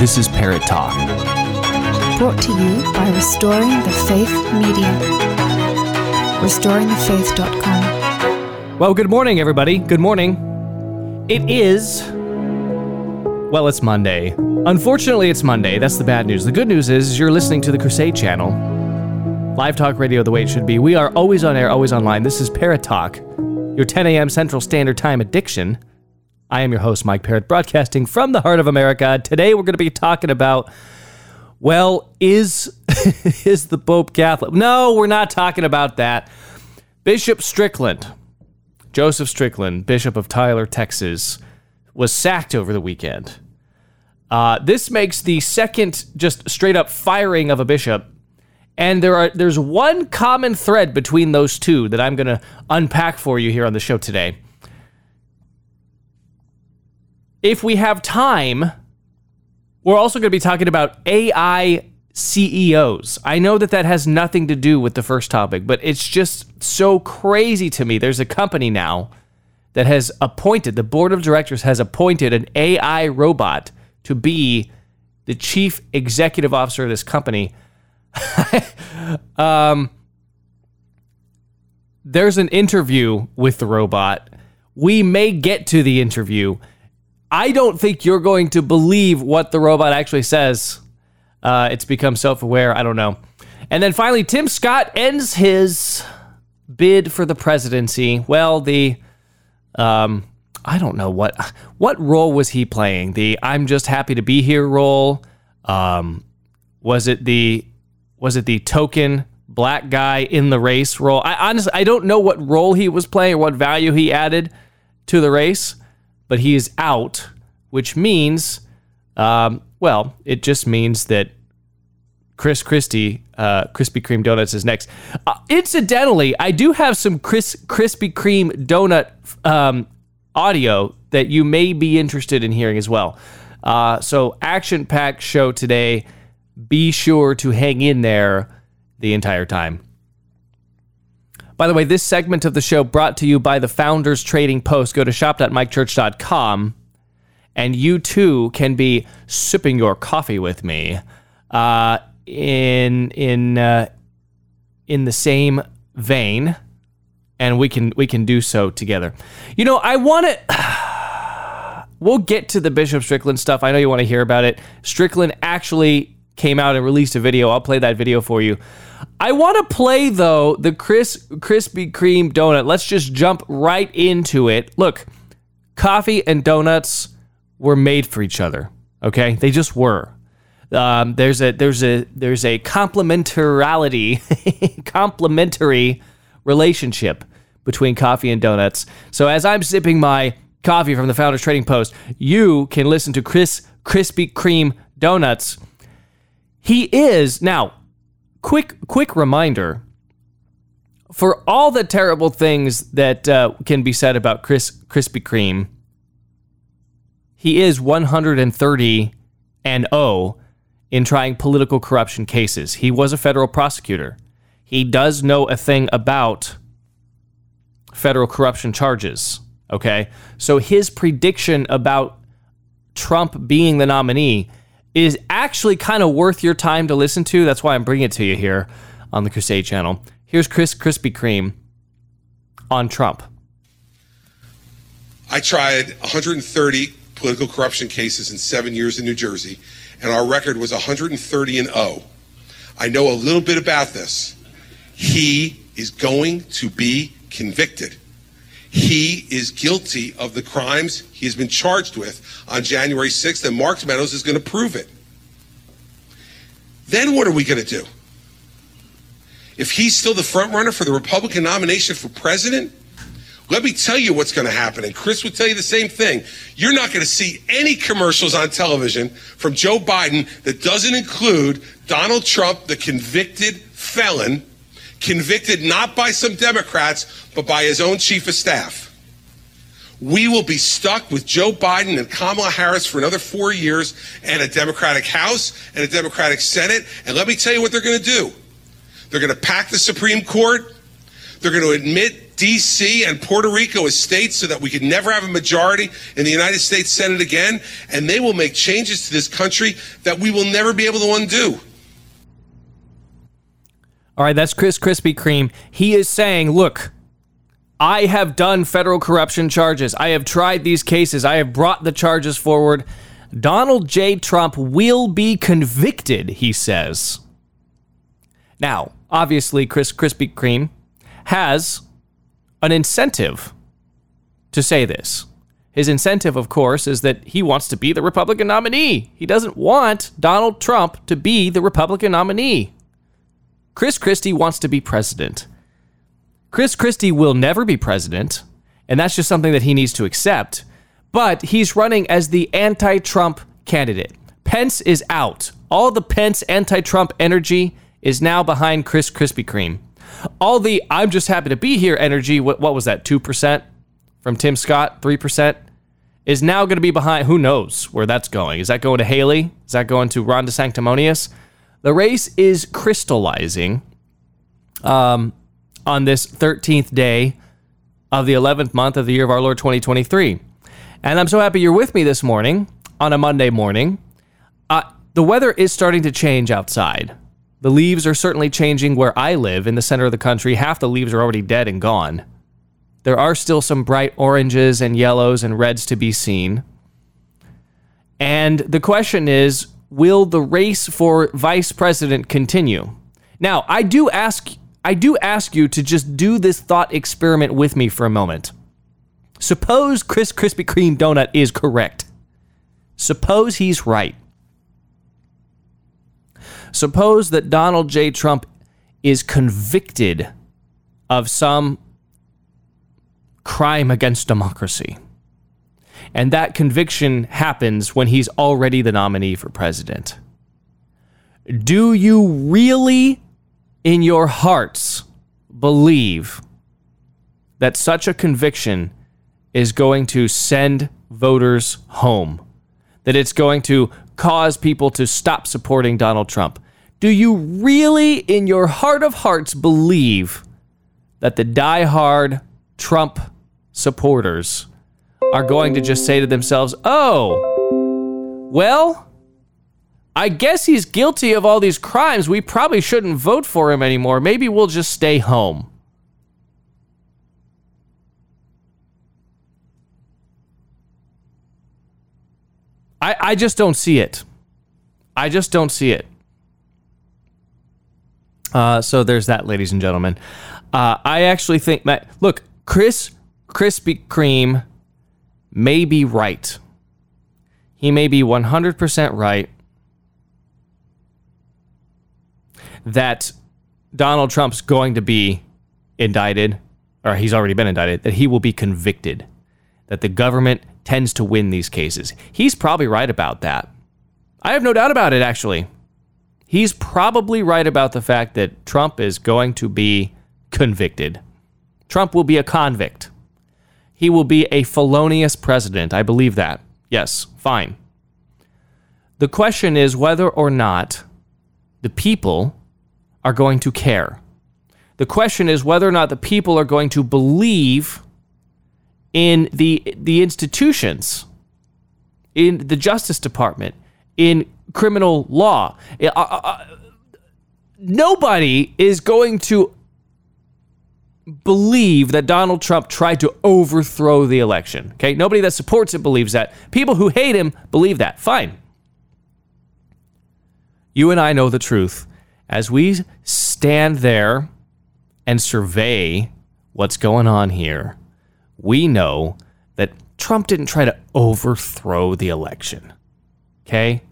This is Parrott Talk. Brought to you by Restoring the Faith Media. RestoringTheFaith.com. Well, good morning, everybody. Good morning. It is. Well, it's Monday. Unfortunately, it's Monday. That's the bad news. The good news is you're listening to the Crusade channel. Live talk radio the way it should be. We are always on air, always online. This is Parrott Talk, your 10 a.m. Central Standard Time addiction. I am your host, Mike Parrott, broadcasting from the heart of America. Today we're going to be talking about, well, is is the Pope Catholic? No, we're not talking about that. Bishop Strickland, Joseph Strickland, Bishop of Tyler, Texas, was sacked over the weekend. Uh, this makes the second just straight up firing of a bishop. And there are there's one common thread between those two that I'm going to unpack for you here on the show today if we have time, we're also going to be talking about AI CEOs. I know that that has nothing to do with the first topic, but it's just so crazy to me. There's a company now that has appointed, the board of directors has appointed an AI robot to be the chief executive officer of this company. um, there's an interview with the robot. We may get to the interview. I don't think you're going to believe what the robot actually says. Uh, it's become self aware. I don't know. And then finally, Tim Scott ends his bid for the presidency. Well, the. Um, I don't know what what role was he playing. The I'm just happy to be here role. Um, was it the was it the token black guy in the race role? I honestly I don't know what role he was playing or what value he added to the race but he is out, which means, um, well, it just means that Chris Christie, uh, Krispy Kreme Donuts is next. Uh, incidentally, I do have some Chris Krispy Kreme donut um, audio that you may be interested in hearing as well. Uh, so, action packed show today. Be sure to hang in there the entire time. By the way, this segment of the show brought to you by the Founders Trading Post. Go to shop.mikechurch.com and you too can be sipping your coffee with me uh, in in uh, in the same vein, and we can we can do so together. You know, I want to. we'll get to the Bishop Strickland stuff. I know you want to hear about it. Strickland actually came out and released a video. I'll play that video for you. I want to play though the Chris Krispy Kreme donut. Let's just jump right into it. Look, coffee and donuts were made for each other. Okay, they just were. Um, there's a there's a there's a complementarity, complementary relationship between coffee and donuts. So as I'm sipping my coffee from the Founders Trading Post, you can listen to Chris Krispy Kreme donuts. He is now quick quick reminder for all the terrible things that uh, can be said about Chris Krispy Kreme, he is 130 and 0 in trying political corruption cases. He was a federal prosecutor. He does know a thing about federal corruption charges. Okay, so his prediction about Trump being the nominee is actually kind of worth your time to listen to. That's why I'm bringing it to you here on the Crusade channel. Here's Chris Krispy Kreme on Trump. I tried 130 political corruption cases in seven years in New Jersey, and our record was 130 and 0. I know a little bit about this. He is going to be convicted. He is guilty of the crimes he has been charged with on January 6th, and Mark Meadows is going to prove it. Then what are we going to do? If he's still the front runner for the Republican nomination for president, let me tell you what's going to happen. And Chris would tell you the same thing. You're not going to see any commercials on television from Joe Biden that doesn't include Donald Trump, the convicted felon, convicted not by some Democrats, but by his own chief of staff. We will be stuck with Joe Biden and Kamala Harris for another four years and a Democratic House and a Democratic Senate. And let me tell you what they're going to do. They're going to pack the Supreme Court. They're going to admit D.C. and Puerto Rico as states so that we could never have a majority in the United States Senate again. And they will make changes to this country that we will never be able to undo. All right, that's Chris Krispy Kreme. He is saying, look, I have done federal corruption charges. I have tried these cases. I have brought the charges forward. Donald J. Trump will be convicted, he says. Now, obviously, Chris Krispy Kreme has an incentive to say this. His incentive, of course, is that he wants to be the Republican nominee. He doesn't want Donald Trump to be the Republican nominee. Chris Christie wants to be president. Chris Christie will never be president, and that's just something that he needs to accept. But he's running as the anti Trump candidate. Pence is out. All the Pence anti Trump energy is now behind Chris Krispy Kreme. All the I'm just happy to be here energy, what, what was that, 2% from Tim Scott, 3%, is now going to be behind. Who knows where that's going? Is that going to Haley? Is that going to Ron DeSanctimonious? The race is crystallizing um, on this 13th day of the 11th month of the year of our Lord 2023. And I'm so happy you're with me this morning on a Monday morning. Uh, the weather is starting to change outside. The leaves are certainly changing where I live in the center of the country. Half the leaves are already dead and gone. There are still some bright oranges and yellows and reds to be seen. And the question is will the race for vice president continue? Now, I do ask I do ask you to just do this thought experiment with me for a moment. Suppose Chris Krispy Kreme donut is correct. Suppose he's right. Suppose that Donald J. Trump is convicted of some crime against democracy. And that conviction happens when he's already the nominee for president. Do you really, in your hearts, believe that such a conviction is going to send voters home? That it's going to cause people to stop supporting Donald Trump? Do you really, in your heart of hearts, believe that the die-hard Trump supporters are going to just say to themselves, oh, well, I guess he's guilty of all these crimes. We probably shouldn't vote for him anymore. Maybe we'll just stay home. I, I just don't see it. I just don't see it. Uh, so there's that, ladies and gentlemen. Uh, I actually think, Matt, look, Chris Krispy Kreme may be right. He may be 100% right that Donald Trump's going to be indicted, or he's already been indicted, that he will be convicted, that the government tends to win these cases. He's probably right about that. I have no doubt about it, actually. He's probably right about the fact that Trump is going to be convicted. Trump will be a convict. He will be a felonious president. I believe that. Yes, fine. The question is whether or not the people are going to care. The question is whether or not the people are going to believe in the the institutions, in the Justice Department, in criminal law. Uh, uh, uh, nobody is going to believe that Donald Trump tried to overthrow the election. Okay? Nobody that supports it believes that. People who hate him believe that. Fine. You and I know the truth. As we stand there and survey what's going on here, we know that Trump didn't try to overthrow the election. Okay?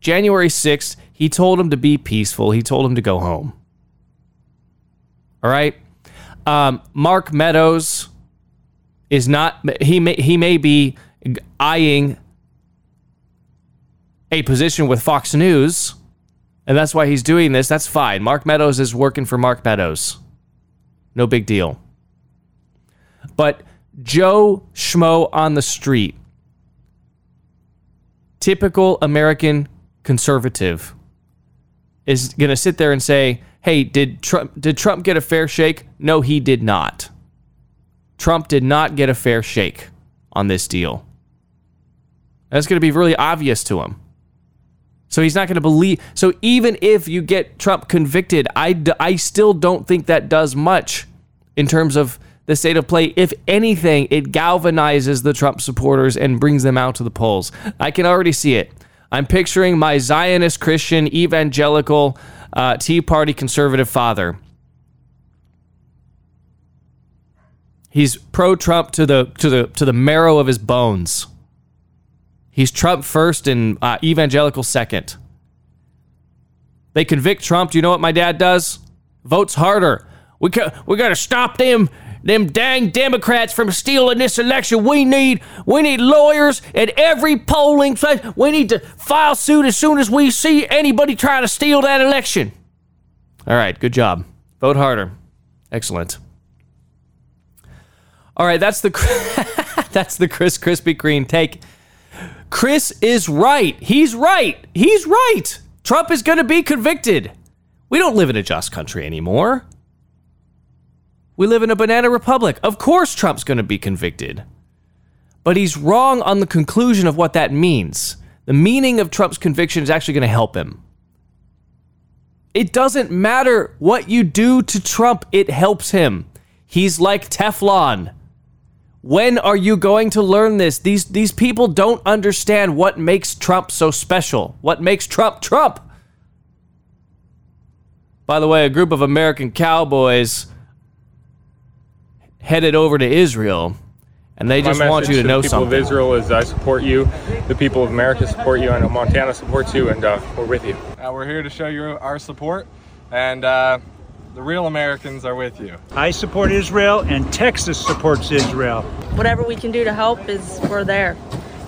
January 6th, he told him to be peaceful. He told him to go home. All right? Um, Mark Meadows is not he may he may be eyeing a position with Fox News, and that's why he's doing this. That's fine. Mark Meadows is working for Mark Meadows. No big deal. But Joe Schmo on the street, typical American conservative, is going to sit there and say, Hey, did Trump did Trump get a fair shake? No, he did not. Trump did not get a fair shake on this deal. That's going to be really obvious to him. So he's not going to believe. So even if you get Trump convicted, I, I still don't think that does much in terms of the state of play. If anything, it galvanizes the Trump supporters and brings them out to the polls. I can already see it. I'm picturing my Zionist Christian evangelical uh, Tea Party conservative father. He's pro Trump to the to the to the marrow of his bones. He's Trump first and uh, evangelical second. They convict Trump. Do you know what my dad does? Votes harder. We ca- we got to stop them them dang Democrats from stealing this election. We need we need lawyers at every polling place. We need to file suit as soon as we see anybody trying to steal that election. All right, good job. Vote harder. Excellent. All right, that's the that's the Chris Krispy Kreme take. Chris is right. He's right. He's right. Trump is going to be convicted. We don't live in a just country anymore. We live in a banana republic. Of course, Trump's going to be convicted. But he's wrong on the conclusion of what that means. The meaning of Trump's conviction is actually going to help him. It doesn't matter what you do to Trump, it helps him. He's like Teflon. When are you going to learn this? These these people don't understand what makes Trump so special. What makes Trump Trump? By the way, a group of American cowboys headed over to Israel, and they just My want you message to know the people something. of Israel is I support you. The people of America support you. I know Montana supports you, and uh, we're with you. Uh, we're here to show you our support, and uh, the real Americans are with you. I support Israel, and Texas supports Israel. Whatever we can do to help is we're there.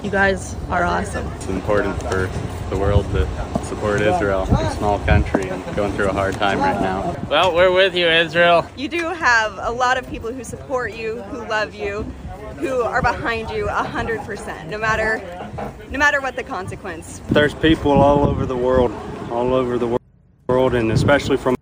You guys are awesome. It's important for the world to support Israel, a small country, and going through a hard time right now. Well, we're with you, Israel. You do have a lot of people who support you, who love you, who are behind you 100%, no matter no matter what the consequence. There's people all over the world, all over the world, and especially from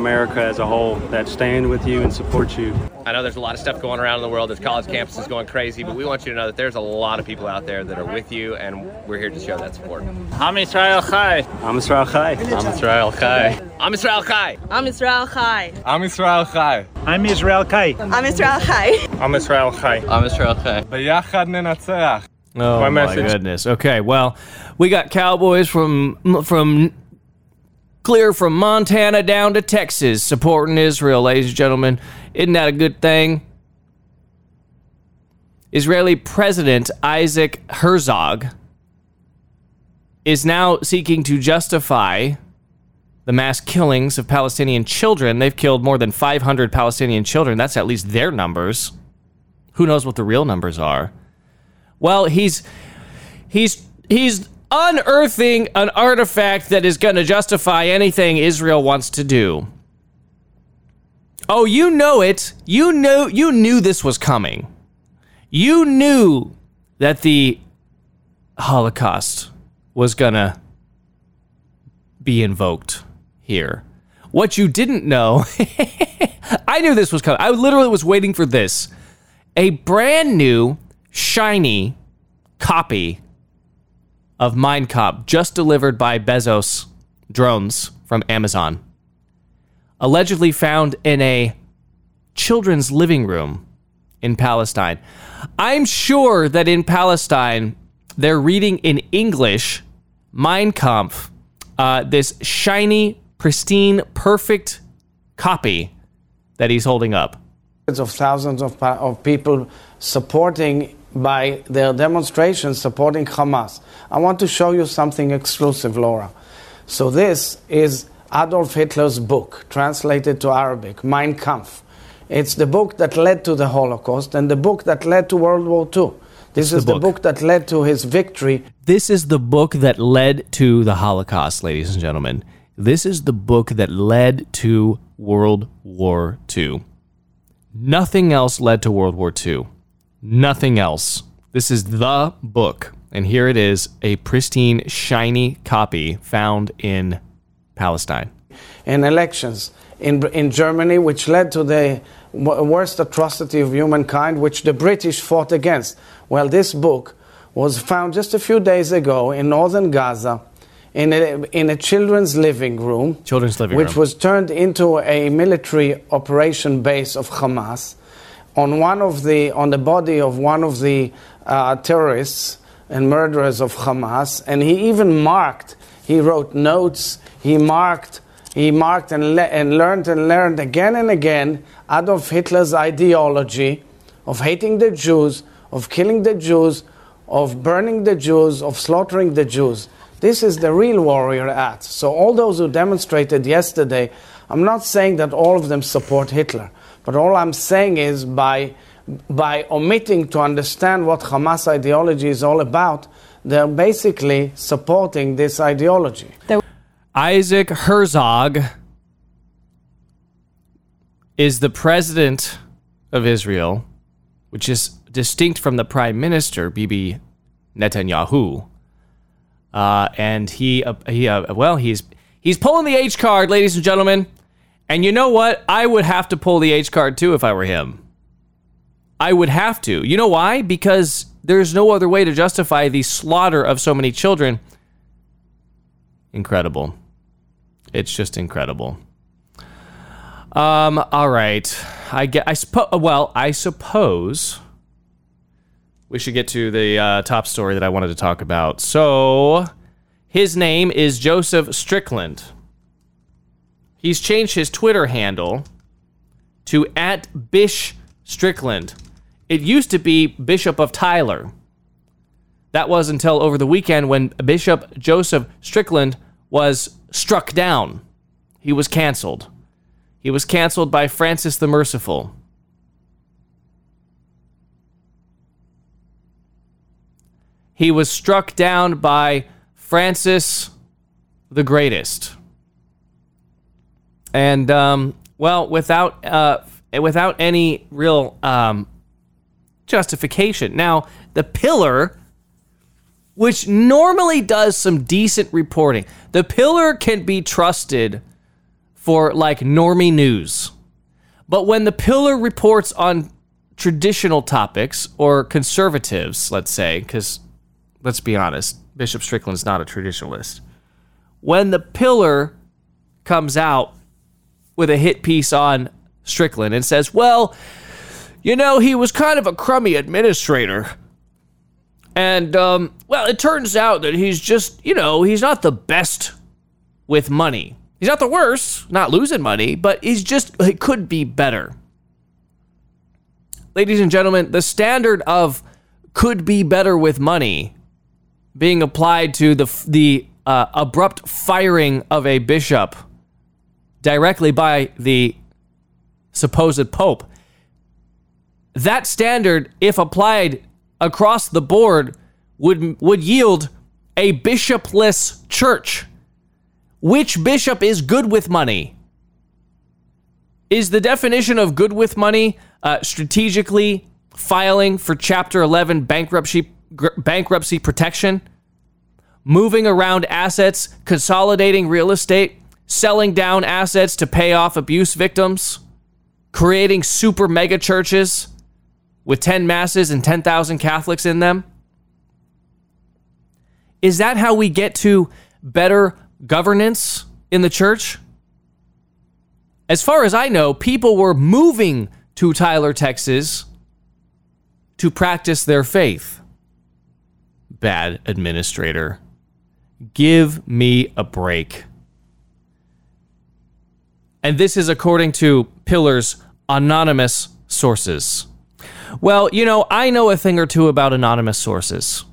America as a whole that stand with you and support you. I know there's a lot of stuff going around in the world. There's college campuses going crazy, but we want you to know that there's a lot of people out there that are with you, and we're here to show that support. Am Israel Chai. I'm Israel Chai. I'm Israel Chai. I'm Israel Chai. I'm Israel Chai. I'm Israel Chai. I'm Israel Kai. I'm Israel Chai. I'm Israel Chai. I'm Israel Chai. Biachad nenatzeach. Oh My my, goodness. Okay, well, we got cowboys from from clear from Montana down to Texas supporting Israel, ladies and gentlemen. Isn't that a good thing? Israeli President Isaac Herzog is now seeking to justify the mass killings of Palestinian children. They've killed more than 500 Palestinian children. That's at least their numbers. Who knows what the real numbers are? Well, he's he's he's unearthing an artifact that is going to justify anything Israel wants to do. Oh, you know it. You know you knew this was coming. You knew that the Holocaust was going to be invoked here. What you didn't know, I knew this was coming. I literally was waiting for this. A brand new, shiny copy of Mein Kampf just delivered by Bezos drones from Amazon. Allegedly found in a children's living room in Palestine. I'm sure that in Palestine, they're reading in English Mein Kampf, uh, this shiny, pristine, perfect copy that he's holding up. of thousands of, of people supporting by their demonstrations supporting Hamas. I want to show you something exclusive, Laura. So this is Adolf Hitler's book, translated to Arabic, Mein Kampf. It's the book that led to the Holocaust and the book that led to World War II. This the is the book. book that led to his victory This is the book that led to the Holocaust, ladies and gentlemen. This is the book that led to World War II. Nothing else led to World War II. Nothing else. This is the book. And here it is a pristine, shiny copy found in Palestine. in elections in, in Germany, which led to the worst atrocity of humankind, which the British fought against. Well, this book was found just a few days ago in northern Gaza in a, in a children's living room, Children's living which room. was turned into a military operation base of Hamas. On one of the on the body of one of the uh, terrorists and murderers of Hamas, and he even marked. He wrote notes. He marked. He marked and, le- and learned and learned again and again Adolf Hitler's ideology of hating the Jews, of killing the Jews, of burning the Jews, of slaughtering the Jews. This is the real warrior act. So, all those who demonstrated yesterday, I'm not saying that all of them support Hitler, but all I'm saying is by, by omitting to understand what Hamas ideology is all about, they're basically supporting this ideology. Isaac Herzog is the president of Israel, which is distinct from the prime minister, Bibi Netanyahu. Uh, and he, uh, he uh, well, he's he's pulling the H card, ladies and gentlemen. And you know what? I would have to pull the H card too if I were him. I would have to. You know why? Because there's no other way to justify the slaughter of so many children. Incredible. It's just incredible. Um. All right. I get. I suppose. Well, I suppose we should get to the uh, top story that I wanted to talk about. So, his name is Joseph Strickland. He's changed his Twitter handle to at Bish Strickland. It used to be Bishop of Tyler. That was until over the weekend when Bishop Joseph Strickland was struck down. He was canceled. He was canceled by Francis the Merciful. He was struck down by Francis the Greatest. And um, well, without uh, without any real um, justification. Now, the pillar, which normally does some decent reporting, the pillar can be trusted for like normie news. But when the pillar reports on traditional topics or conservatives, let's say, because let's be honest, Bishop Strickland's not a traditionalist. When the pillar comes out with a hit piece on Strickland and says, well, you know, he was kind of a crummy administrator. And, um, well, it turns out that he's just, you know, he's not the best with money. He's not the worst, not losing money, but he's just, he could be better. Ladies and gentlemen, the standard of could be better with money being applied to the, the uh, abrupt firing of a bishop directly by the supposed pope. That standard, if applied across the board, would would yield a bishopless church. Which bishop is good with money? Is the definition of good with money uh, strategically filing for Chapter 11 bankruptcy gr- bankruptcy protection, moving around assets, consolidating real estate, selling down assets to pay off abuse victims, creating super mega churches with 10 masses and 10,000 Catholics in them? Is that how we get to better governance in the church? As far as I know, people were moving to Tyler, Texas to practice their faith. Bad administrator. Give me a break. And this is according to Pillar's anonymous sources. Well, you know, I know a thing or two about anonymous sources.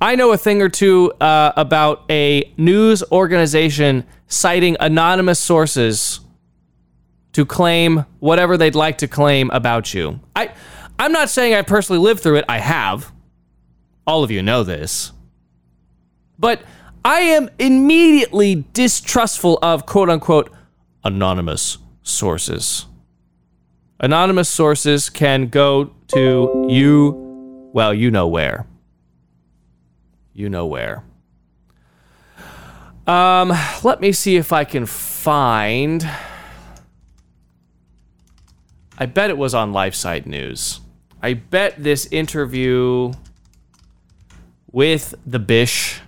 I know a thing or two uh, about a news organization citing anonymous sources to claim whatever they'd like to claim about you. I, I'm not saying I personally lived through it. I have. All of you know this. But I am immediately distrustful of quote unquote anonymous sources. Anonymous sources can go to you, well, you know where. You know where. Um, let me see if I can find. I bet it was on LifeSite News. I bet this interview with the Bish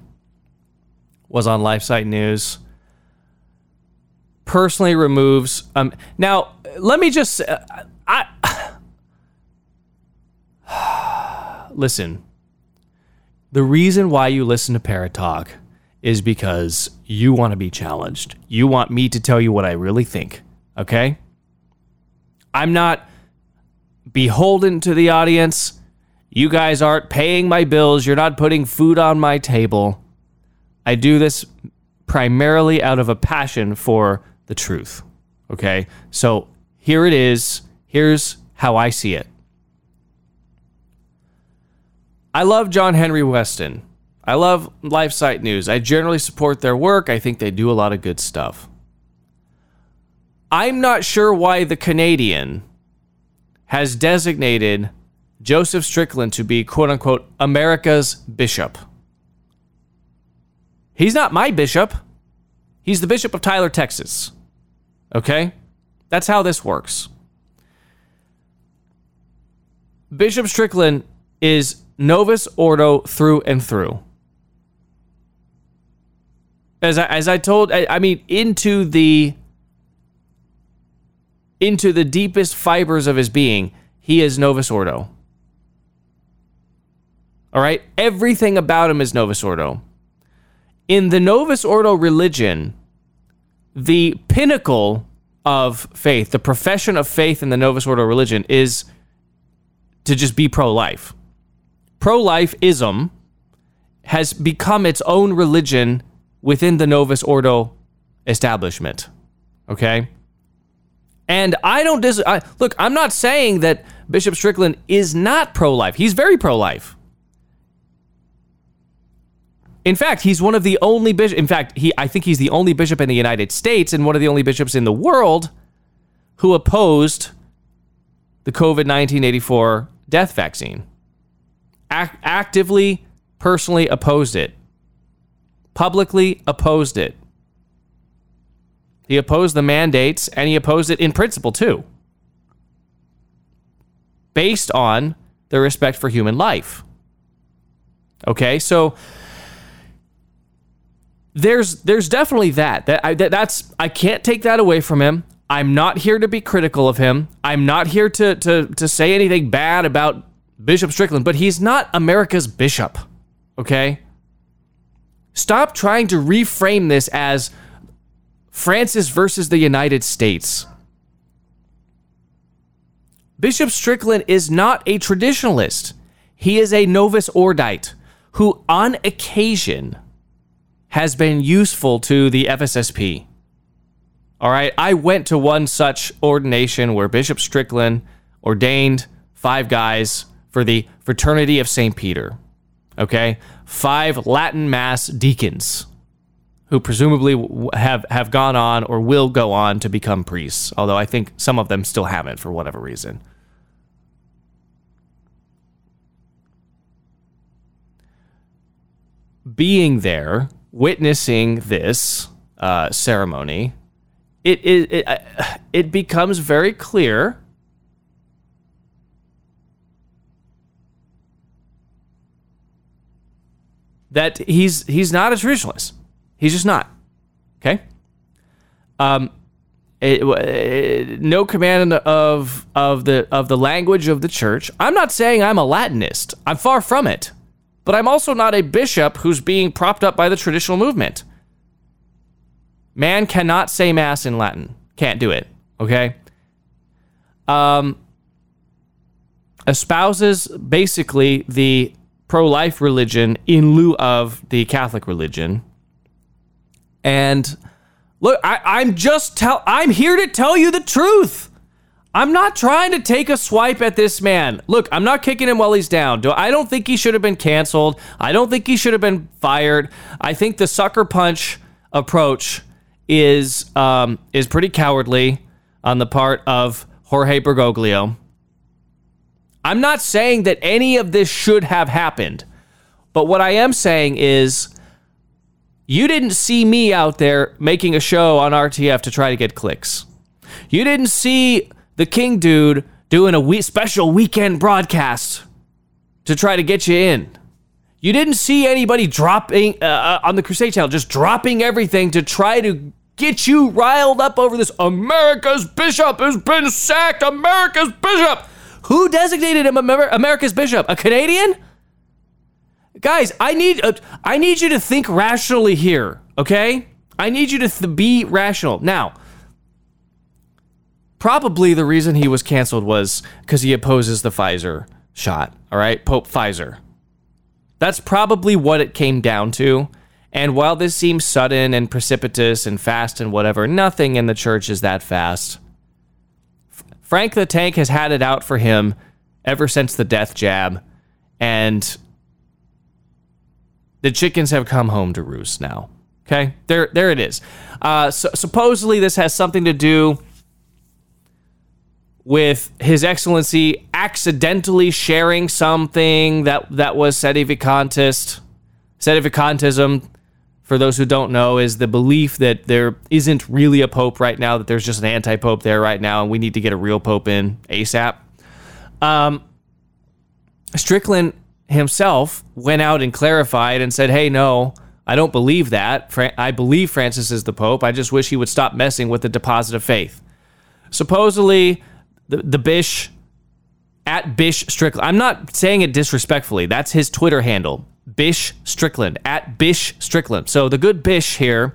was on LifeSite News. Personally removes. Um, now, let me just. Uh, I listen. The reason why you listen to Parrott Talk is because you want to be challenged. You want me to tell you what I really think. Okay? I'm not beholden to the audience. You guys aren't paying my bills. You're not putting food on my table. I do this primarily out of a passion for the truth. Okay? So here it is. Here's how I see it. I love John Henry Weston. I love LifeSite News. I generally support their work. I think they do a lot of good stuff. I'm not sure why the Canadian has designated Joseph Strickland to be quote unquote America's bishop. He's not my bishop. He's the bishop of Tyler, Texas. Okay? That's how this works. Bishop Strickland is Novus Ordo through and through. As I, as I told, I, I mean, into the into the deepest fibers of his being, he is Novus Ordo. All right, everything about him is Novus Ordo. In the Novus Ordo religion, the pinnacle of faith, the profession of faith in the Novus Ordo religion is to just be pro life pro life ism has become its own religion within the Novus Ordo establishment. Okay? And I don't dis I, look, I'm not saying that Bishop Strickland is not pro life. He's very pro life. In fact, he's one of the only bishops. In fact, he I think he's the only bishop in the United States and one of the only bishops in the world who opposed the COVID 1984 death vaccine act- actively, personally opposed it, publicly opposed it. He opposed the mandates and he opposed it in principle too, based on the respect for human life. Okay, so there's there's definitely that that, I, that that's I can't take that away from him. I'm not here to be critical of him. I'm not here to to to say anything bad about Bishop Strickland, but he's not America's bishop. Okay? Stop trying to reframe this as Francis versus the United States. Bishop Strickland is not a traditionalist. He is a Novus Ordite who, on occasion, has been useful to the FSSP. All right, I went to one such ordination where Bishop Strickland ordained five guys for the Fraternity of St. Peter. Okay? Five Latin Mass deacons who presumably have, have gone on or will go on to become priests, although I think some of them still haven't for whatever reason. Being there, witnessing this uh, ceremony, it, it, it, uh, it becomes very clear that he's he's not a traditionalist. He's just not. Okay. Um, it, it, no command of of the of the language of the church. I'm not saying I'm a Latinist. I'm far from it. But I'm also not a bishop who's being propped up by the traditional movement. Man cannot say mass in Latin. Can't do it. Okay. Um, espouses basically the pro life religion in lieu of the Catholic religion. And look, I, am just tell I'm here to tell you the truth. I'm not trying to take a swipe at this man. Look, I'm not kicking him while he's down. I don't think he should have been canceled. I don't think he should have been fired. I think the sucker punch approach is um, is pretty cowardly on the part of Jorge Bergoglio. I'm not saying that any of this should have happened. But what I am saying is You didn't see me out there making a show on RTF to try to get clicks. You didn't see the King dude doing a special weekend broadcast to try to get you in. You didn't see anybody dropping uh, uh, on the Crusade channel, just dropping everything to try to get you riled up over this. America's bishop has been sacked. America's bishop. Who designated him Amer- America's bishop? A Canadian? Guys, I need uh, I need you to think rationally here, okay? I need you to th- be rational. Now, probably the reason he was canceled was because he opposes the Pfizer shot. All right, Pope Pfizer. That's probably what it came down to. And while this seems sudden and precipitous and fast and whatever, nothing in the church is that fast. Frank the Tank has had it out for him ever since the death jab, and the chickens have come home to roost now. Okay, there, there it is. Uh, so supposedly, this has something to do with His Excellency accidentally sharing something that that was sedevacantist. Sedevacantism, for those who don't know, is the belief that there isn't really a pope right now; that there's just an anti-pope there right now, and we need to get a real pope in ASAP. Um, Strickland himself went out and clarified and said, "Hey, no." I don't believe that. I believe Francis is the Pope. I just wish he would stop messing with the deposit of faith. Supposedly, the, the Bish at Bish Strickland. I'm not saying it disrespectfully. That's his Twitter handle. Bish Strickland at Bish Strickland. So the good Bish here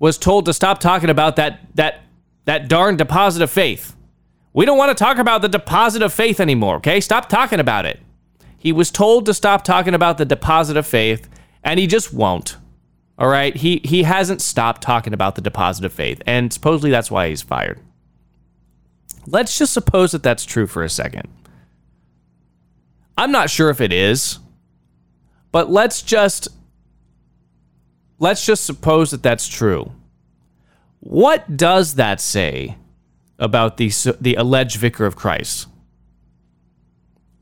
was told to stop talking about that that that darn deposit of faith. We don't want to talk about the deposit of faith anymore, okay? Stop talking about it. He was told to stop talking about the deposit of faith, and he just won't. All right? He he hasn't stopped talking about the deposit of faith, and supposedly that's why he's fired. Let's just suppose that that's true for a second. I'm not sure if it is, but let's just let's just suppose that that's true. What does that say about the the alleged vicar of Christ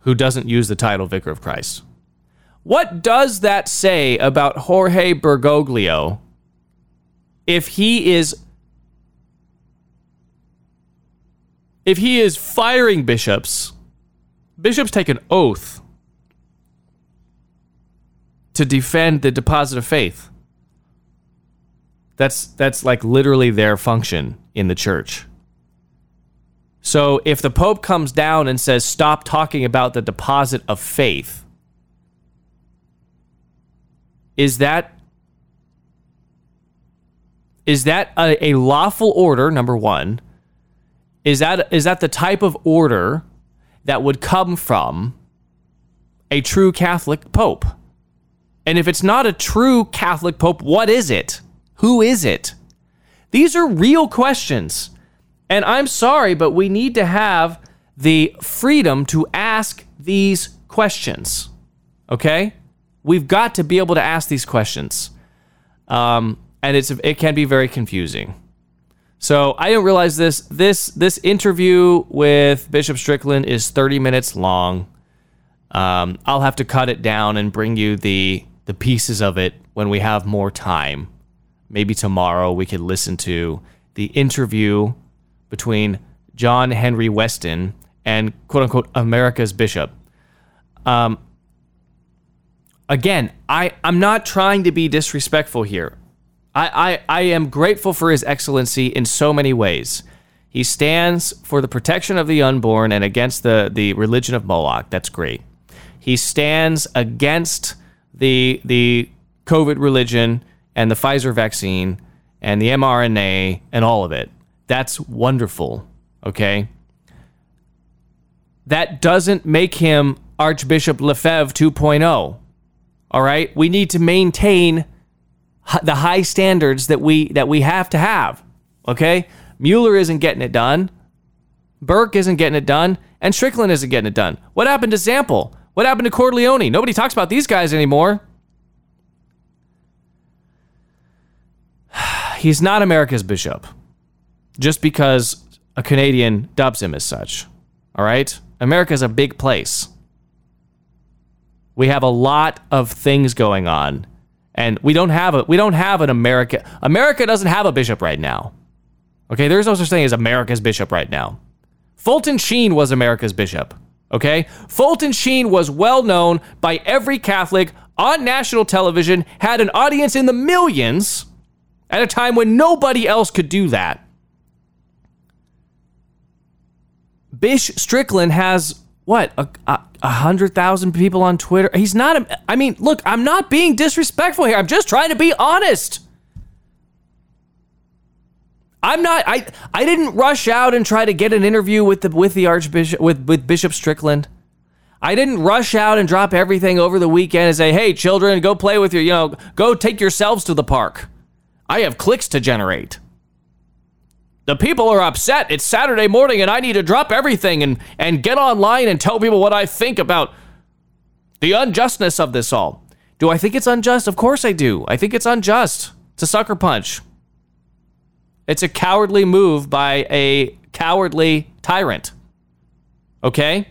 who doesn't use the title vicar of Christ? What does that say about Jorge Bergoglio if he is if he is firing bishops, bishops take an oath to defend the deposit of faith. That's that's like literally their function in the church. So if the pope comes down and says stop talking about the deposit of faith, is that is that a, a lawful order number 1? Is that is that the type of order that would come from a true Catholic pope? And if it's not a true Catholic pope, what is it? Who is it? These are real questions. And I'm sorry, but we need to have the freedom to ask these questions. Okay? We've got to be able to ask these questions. Um, and it's it can be very confusing. So I didn't realize this. This this interview with Bishop Strickland is 30 minutes long. Um, I'll have to cut it down and bring you the the pieces of it when we have more time. Maybe tomorrow we could listen to the interview between John Henry Weston and quote unquote America's bishop. Um, again, I, I'm not trying to be disrespectful here. I, I, I am grateful for his excellency in so many ways. He stands for the protection of the unborn and against the, the religion of Moloch. That's great. He stands against the the COVID religion and the Pfizer vaccine and the mRNA and all of it. That's wonderful. Okay. That doesn't make him Archbishop Lefebvre 2.0. All right. We need to maintain the high standards that we that we have to have. Okay. Mueller isn't getting it done. Burke isn't getting it done, and Strickland isn't getting it done. What happened to Sample? What happened to Cordileone? Nobody talks about these guys anymore. He's not America's bishop just because a Canadian dubs him as such. All right? America's a big place. We have a lot of things going on And we don't have a we don't have an America. America doesn't have a bishop right now. Okay, there's no such thing as America's bishop right now. Fulton Sheen was America's bishop. Okay? Fulton Sheen was well known by every Catholic on national television, had an audience in the millions at a time when nobody else could do that. Bish Strickland has what a, a, a hundred thousand people on Twitter. He's not. A, I mean, look, I'm not being disrespectful here. I'm just trying to be honest. I'm not. I I didn't rush out and try to get an interview with the with the Archbishop with with Bishop Strickland. I didn't rush out and drop everything over the weekend and say, "Hey, children, go play with your, you know, go take yourselves to the park." I have clicks to generate. The people are upset. It's Saturday morning and I need to drop everything and and get online and tell people what I think about the unjustness of this all. Do I think it's unjust? Of course I do. I think it's unjust. It's a sucker punch. It's a cowardly move by a cowardly tyrant. Okay?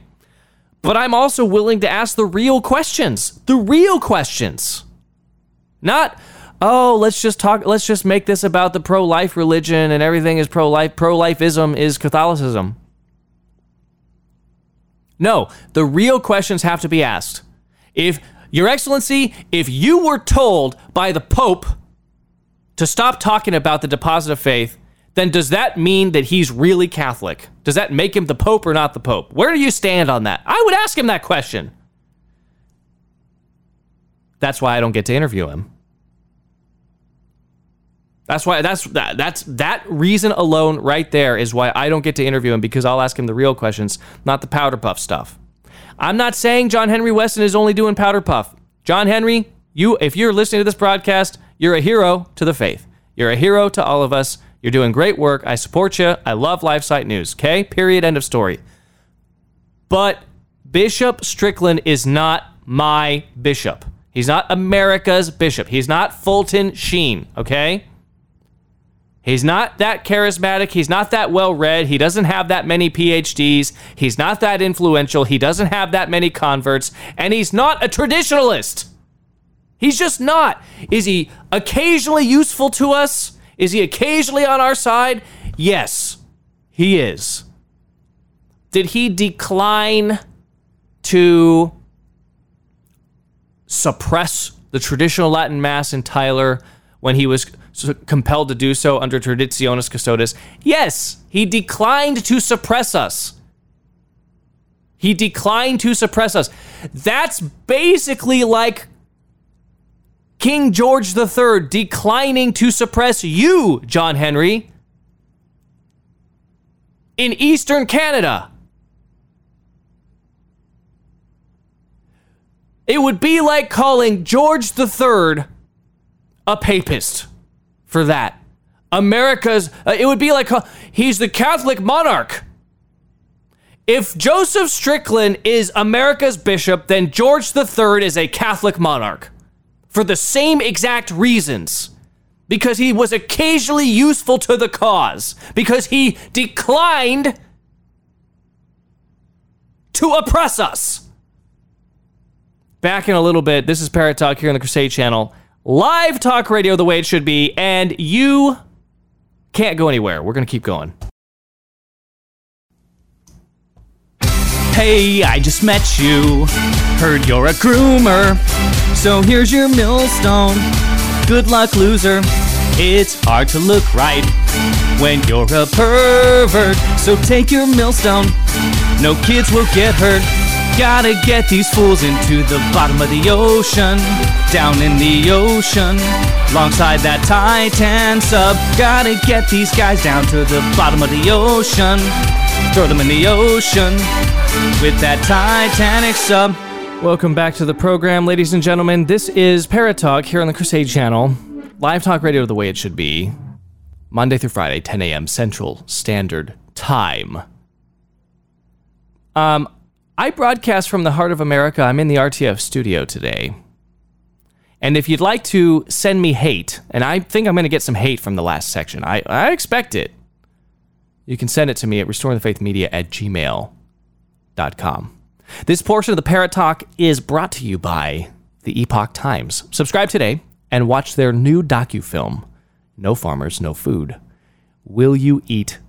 But I'm also willing to ask the real questions. The real questions. Not, oh, let's just talk, let's just make this about the pro life religion and everything is pro life. Pro lifeism is Catholicism. No, the real questions have to be asked. If, Your Excellency, if you were told by the Pope to stop talking about the deposit of faith, then does that mean that he's really Catholic? Does that make him the Pope or not the Pope? Where do you stand on that? I would ask him that question. That's why I don't get to interview him. That's why that's that that's that reason alone right there is why I don't get to interview him because I'll ask him the real questions, not the powder puff stuff. I'm not saying John Henry Weston is only doing powder puff. John Henry, you if you're listening to this broadcast, you're a hero to the faith. You're a hero to all of us. You're doing great work. I support you. I love LifeSite News. Okay? Period. End of story. But Bishop Strickland is not my bishop. He's not America's bishop. He's not Fulton Sheen. Okay? He's not that charismatic. He's not that well read. He doesn't have that many PhDs. He's not that influential. He doesn't have that many converts. And he's not a traditionalist. He's just not. Is he occasionally useful to us? Is he occasionally on our side? Yes, he is. Did he decline to suppress the traditional Latin Mass in Tyler when he was compelled to do so under Traditionis Custodes? Yes, he declined to suppress us. He declined to suppress us. That's basically like King George III declining to suppress you, John Henry, in Eastern Canada. It would be like calling George III a papist for that. America's, uh, it would be like uh, he's the Catholic monarch. If Joseph Strickland is America's bishop, then George III is a Catholic monarch for the same exact reasons. Because he was occasionally useful to the cause. Because he declined to oppress us. Back in a little bit, this is Parrott Talk here on the Crusade Channel. Live talk radio the way it should be, and you can't go anywhere. We're going to keep going. Hey, I just met you. Heard you're a groomer. So here's your millstone. Good luck, loser. It's hard to look right when you're a pervert. So take your millstone. No kids will get hurt. Gotta get these fools into the bottom of the ocean. Down in the ocean. Alongside that Titan sub. Gotta get these guys down to the bottom of the ocean. Throw them in the ocean with that Titanic sub. Welcome back to the program, ladies and gentlemen. This is Parrott Talk here on the Crusade Channel. Live talk radio the way it should be. Monday through Friday, 10 a.m. Central Standard Time. Um, I broadcast from the heart of America. I'm in the RTF studio today. And if you'd like to send me hate, and I think I'm going to get some hate from the last section, I, I expect it. You can send it to me at restoringthefaithmedia at gmail.com. This portion of the Parrott Talk is brought to you by the Epoch Times. Subscribe today and watch their new docufilm, No Farmers, No Food. Will you eat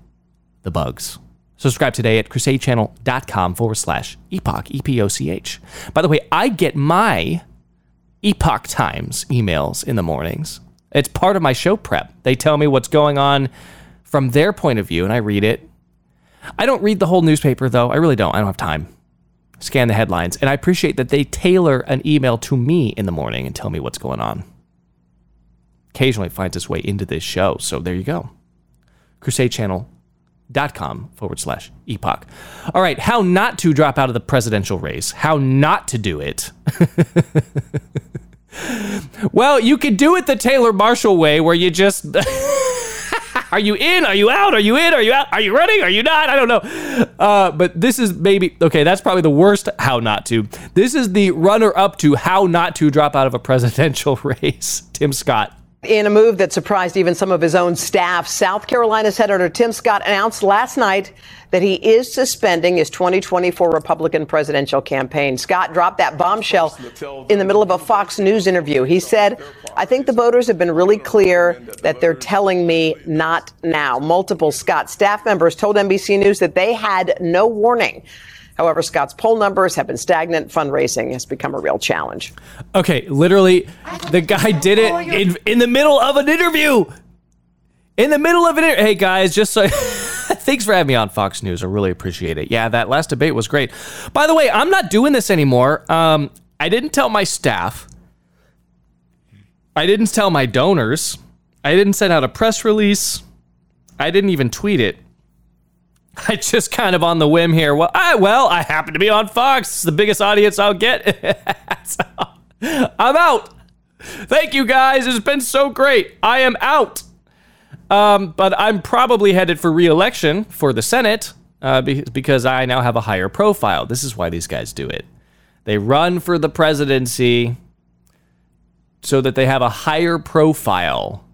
the bugs? Subscribe today at crusadechannel.com forward slash epoch, E P O C H. By the way, I get my Epoch Times emails in the mornings. It's part of my show prep. They tell me what's going on from their point of view, and I read it. I don't read the whole newspaper, though. I really don't. I don't have time. Scan the headlines. And I appreciate that they tailor an email to me in the morning and tell me what's going on. Occasionally finds its way into this show. So there you go. CrusadeChannel.com forward slash epoch. All right. How not to drop out of the presidential race. How not to do it. well, you could do it the Taylor Marshall way where you just. Are you in? Are you out? Are you in? Are you out? Are you running? Are you not? I don't know. Uh, but this is maybe okay. That's probably the worst. How not to. This is the runner up to how not to drop out of a presidential race. Tim Scott. In a move that surprised even some of his own staff, South Carolina Senator Tim Scott announced last night that he is suspending his 2024 Republican presidential campaign. Scott dropped that bombshell in the middle of a Fox News interview. He said, I think the voters have been really clear that they're telling me not now. Multiple Scott staff members told NBC News that they had no warning. However, Scott's poll numbers have been stagnant. Fundraising has become a real challenge. Okay, literally, the guy did it in, in the middle of an interview. In the middle of an interview. Hey, guys, just so. Thanks for having me on Fox News. I really appreciate it. Yeah, that last debate was great. By the way, I'm not doing this anymore. Um, I didn't tell my staff. I didn't tell my donors. I didn't send out a press release. I didn't even tweet it. I just kind of on the whim here. Well, I well, I happen to be on Fox. It's the biggest audience I'll get. so, I'm out. Thank you guys. It's been so great. I am out. Um, but I'm probably headed for re-election for the Senate uh, because I now have a higher profile. This is why these guys do it. They run for the presidency so that they have a higher profile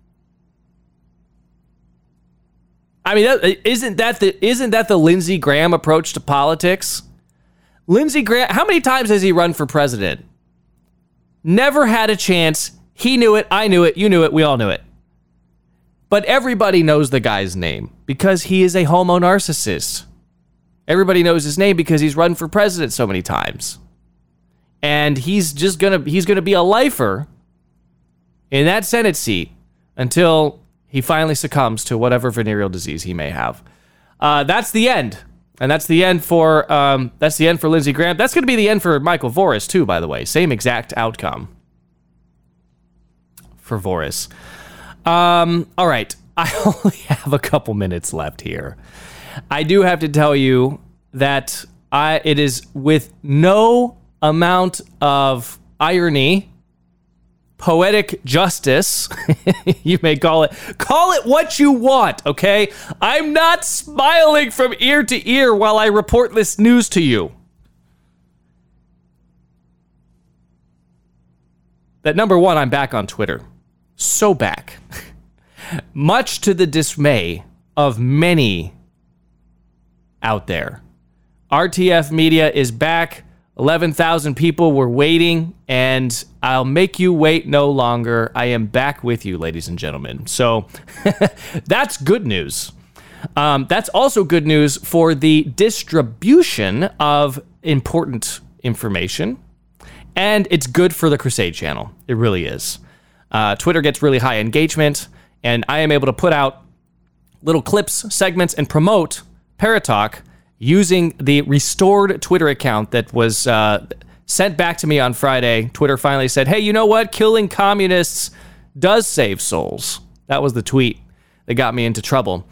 I mean, uh, isn't that the isn't that the Lindsey Graham approach to politics? Lindsey Graham, how many times has he run for president? Never had a chance. He knew it. I knew it. You knew it. We all knew it. But everybody knows the guy's name because he is a homo narcissist. Everybody knows his name because he's run for president so many times. And he's just gonna he's gonna be a lifer in that Senate seat until he finally succumbs to whatever venereal disease he may have. Uh, that's the end, and that's the end for um, that's the end for Lindsey Graham. That's going to be the end for Michael Voris too. By the way, same exact outcome for Voris. Um, all right, I only have a couple minutes left here. I do have to tell you that I it is with no amount of irony poetic justice. you may call it call it what you want, okay? I'm not smiling from ear to ear while I report this news to you. That number 1, I'm back on Twitter. So back. Much to the dismay of many out there. RTF Media is back 11,000 people were waiting, and I'll make you wait no longer. I am back with you, ladies and gentlemen. So that's good news. Um, that's also good news for the distribution of important information, and it's good for the Crusade channel. It really is. Uh, Twitter gets really high engagement, and I am able to put out little clips, segments, and promote Parrott Talk using the restored Twitter account that was uh, sent back to me on Friday. Twitter finally said, hey, you know what? Killing communists does save souls. That was the tweet that got me into trouble.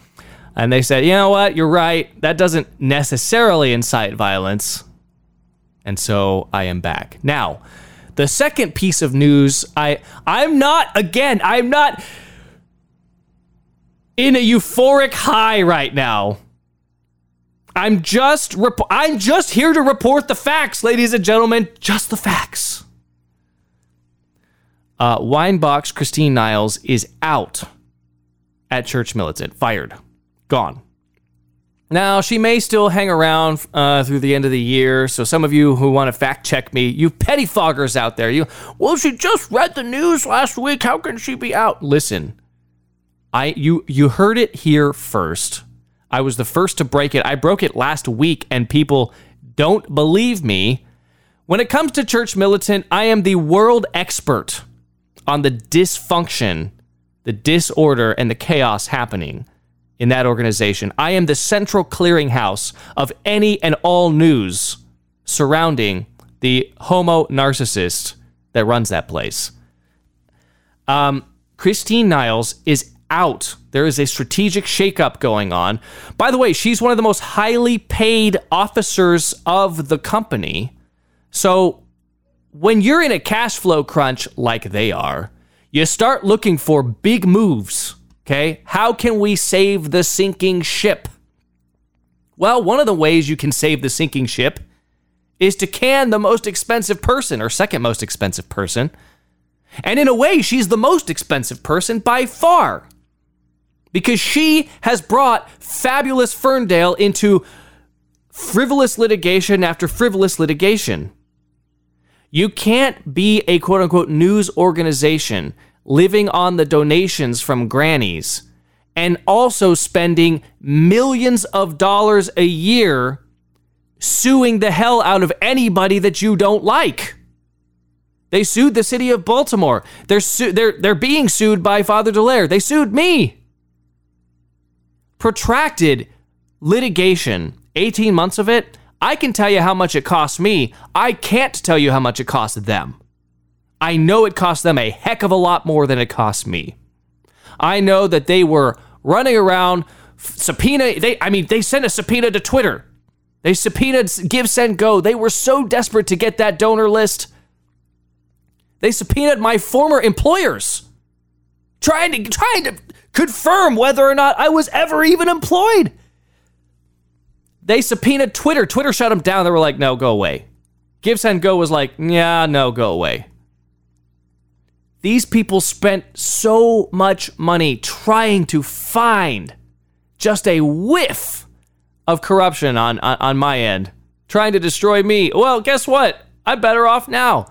And they said, you know what? You're right. That doesn't necessarily incite violence. And so I am back. Now, the second piece of news, I I'm not again, I'm not in a euphoric high right now. I'm just rep- I'm just here to report the facts, ladies and gentlemen, just the facts. Uh, Winebox Christine Niles is out at Church Militant, fired, gone. Now, she may still hang around uh, through the end of the year. So, some of you who want to fact check me, you pettifoggers out there, you, well, she just read the news last week. How can she be out? Listen, I you you heard it here first. I was the first to break it. I broke it last week, and people don't believe me. When it comes to church militant, I am the world expert on the dysfunction, the disorder, and the chaos happening in that organization. I am the central clearinghouse of any and all news surrounding the homo narcissist that runs that place. Um, Christine Niles is out. There is a strategic shakeup going on. By the way, she's one of the most highly paid officers of the company. So when you're in a cash flow crunch like they are, you start looking for big moves. Okay. How can we save the sinking ship? Well, one of the ways you can save the sinking ship is to can the most expensive person or second most expensive person. And in a way, she's the most expensive person by far because she has brought fabulous Ferndale into frivolous litigation after frivolous litigation. You can't be a quote unquote news organization living on the donations from grannies and also spending millions of dollars a year suing the hell out of anybody that you don't like. They sued the city of Baltimore. They're su- they're they're being sued by Father Dallaire. They sued me. Protracted litigation, 18 months of it. I can tell you how much it cost me. I can't tell you how much it cost them. I know it cost them a heck of a lot more than it cost me. I know that they were running around subpoena they I mean they sent a subpoena to Twitter. They subpoenaed Give Send Go. They were so desperate to get that donor list. They subpoenaed my former employers. Trying to trying to confirm whether or not I was ever even employed. They subpoenaed Twitter. Twitter shut them down. They were like, "No, go away." Give Send Go was like, "Yeah, no, go away." These people spent so much money trying to find just a whiff of corruption on, on, on my end, trying to destroy me. Well, guess what? I'm better off now.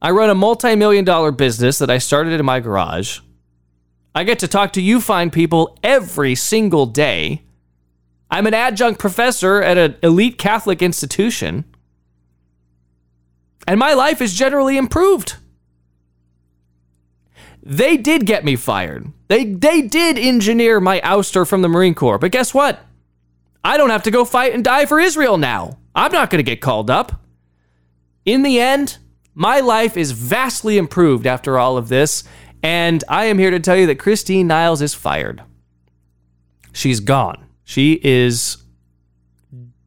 I run a multi million dollar business that I started in my garage. I get to talk to you fine people every single day. I'm an adjunct professor at an elite Catholic institution. And my life is generally improved. They did get me fired. They they did engineer my ouster from the Marine Corps. But guess what? I don't have to go fight and die for Israel now. I'm not going to get called up. In the end, my life is vastly improved after all of this, and I am here to tell you that Christine Niles is fired. She's gone. She is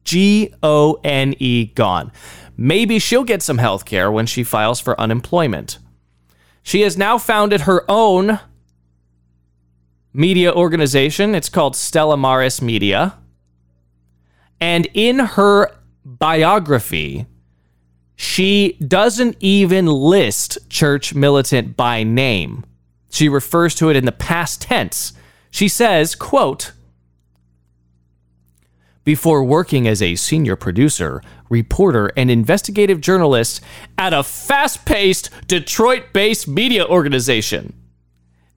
G O N E gone. Maybe she'll get some health care when she files for unemployment. She has now founded her own media organization. It's called Stella Maris Media. And in her biography, she doesn't even list church militant by name. She refers to it in the past tense. She says, quote, before working as a senior producer, reporter, and investigative journalist at a fast paced, Detroit based media organization.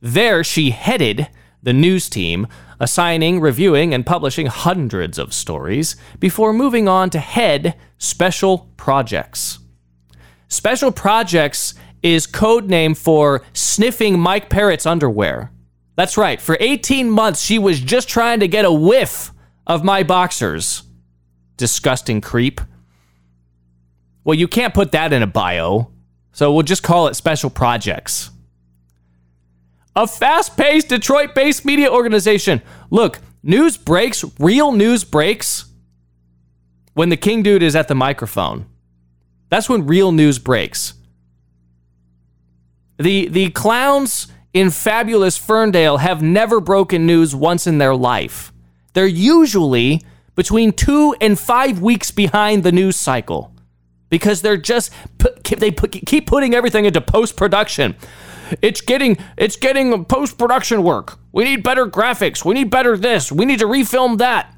There, she headed the news team, assigning, reviewing, and publishing hundreds of stories before moving on to head special projects. Special projects is code name for sniffing Mike Parrott's underwear. That's right. For 18 months, she was just trying to get a whiff of my boxers. Disgusting creep. Well, you can't put that in a bio, so we'll just call it special projects. A fast paced Detroit based media organization. Look, news breaks, real news breaks, when the King Dude is at the microphone. That's when real news breaks. The, the clowns in fabulous Ferndale have never broken news once in their life. They're usually between two and five weeks behind the news cycle because they're just they keep putting everything into post production. It's getting it's getting post production work. We need better graphics. We need better this. We need to refilm that.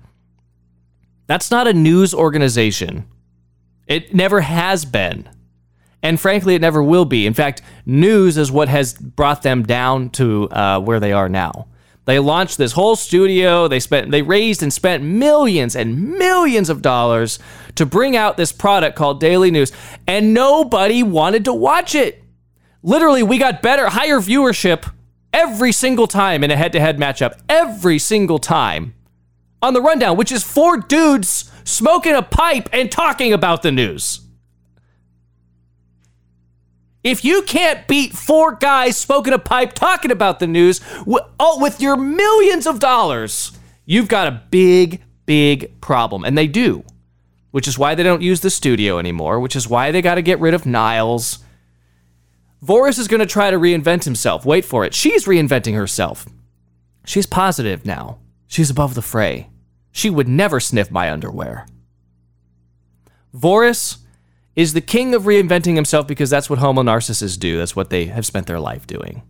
That's not a news organization. It never has been. And frankly, it never will be. In fact, news is what has brought them down to uh, where they are now. They launched this whole studio. They spent, they raised and spent millions and millions of dollars to bring out this product called Daily News, and nobody wanted to watch it. Literally, we got better, higher viewership every single time in a head-to-head matchup. Every single time on the rundown, which is four dudes smoking a pipe and talking about the news. If you can't beat four guys smoking a pipe talking about the news oh, with your millions of dollars, you've got a big, big problem. And they do, which is why they don't use the studio anymore, which is why they got to get rid of Niles. Voris is going to try to reinvent himself. Wait for it. She's reinventing herself. She's positive now. She's above the fray. She would never sniff my underwear. Voris is the king of reinventing himself because that's what homo narcissists do. That's what they have spent their life doing.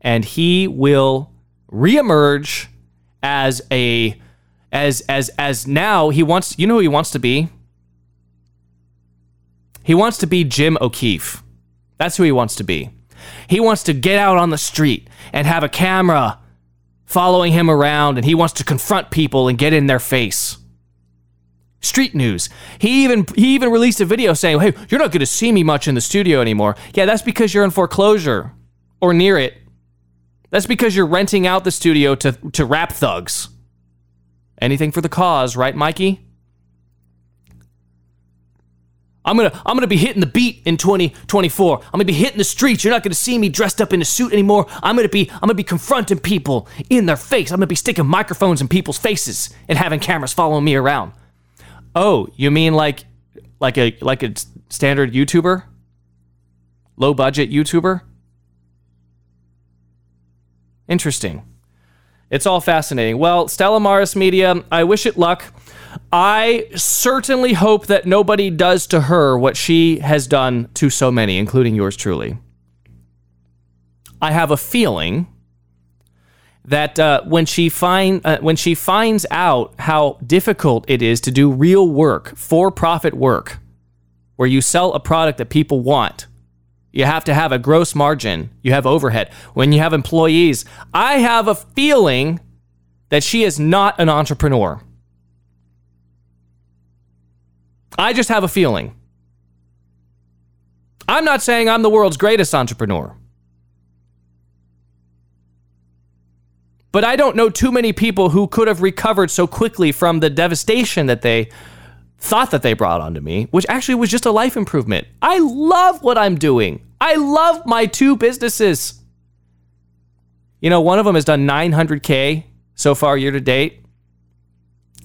And he will reemerge as a as as as now he wants you know who he wants to be? He wants to be Jim O'Keefe. That's who he wants to be. He wants to get out on the street and have a camera following him around and he wants to confront people and get in their face. Street news. He even he even released a video saying, "Hey, you're not going to see me much in the studio anymore." Yeah, that's because you're in foreclosure or near it. That's because you're renting out the studio to to rap thugs. Anything for the cause, right, Mikey? I'm gonna I'm gonna be hitting the beat in 2024. I'm gonna be hitting the streets. You're not gonna see me dressed up in a suit anymore. I'm gonna be I'm gonna be confronting people in their face. I'm gonna be sticking microphones in people's faces and having cameras following me around. Oh, you mean like like a like a standard YouTuber? Low budget YouTuber? Interesting. It's all fascinating. Well, Stella Maris Media, I wish it luck. I certainly hope that nobody does to her what she has done to so many, including yours truly. I have a feeling that uh, when she find uh, when she finds out how difficult it is to do real work, for profit work, where you sell a product that people want, you have to have a gross margin, you have overhead. When you have employees, I have a feeling that she is not an entrepreneur. I just have a feeling. I'm not saying I'm the world's greatest entrepreneur. But I don't know too many people who could have recovered so quickly from the devastation that they thought that they brought onto me, which actually was just a life improvement. I love what I'm doing. I love my two businesses. You know, one of them has done 900K so far year to date.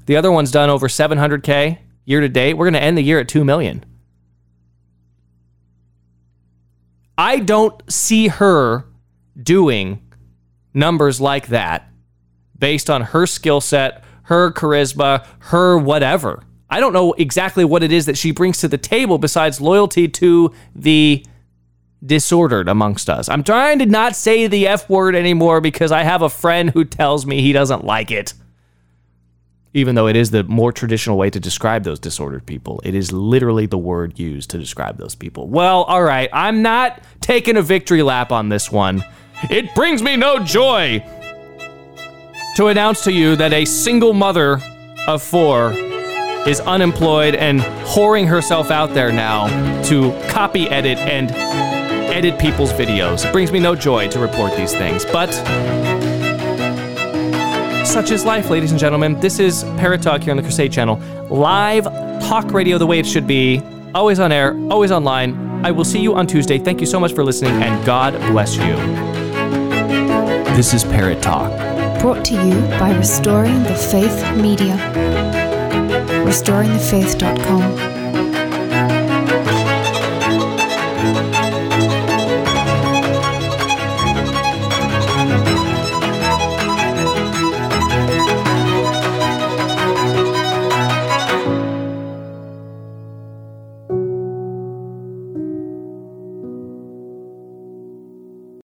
The other one's done over 700K year to date. We're going to end the year at 2 million. I don't see her doing numbers like that based on her skill set, her charisma, her whatever. I don't know exactly what it is that she brings to the table besides loyalty to the disordered amongst us. I'm trying to not say the F word anymore because I have a friend who tells me he doesn't like it. Even though it is the more traditional way to describe those disordered people, it is literally the word used to describe those people. Well, all right, I'm not taking a victory lap on this one. It brings me no joy to announce to you that a single mother of four is unemployed and whoring herself out there now to copy edit and edit people's videos. It brings me no joy to report these things, but such is life, ladies and gentlemen. This is Parrott Talk here on the Crusade Channel. Live talk radio the way it should be, always on air, always online. I will see you on Tuesday. Thank you so much for listening, and God bless you. This is Parrott Talk. Brought to you by Restoring the Faith Media. RestoringTheFaith.com.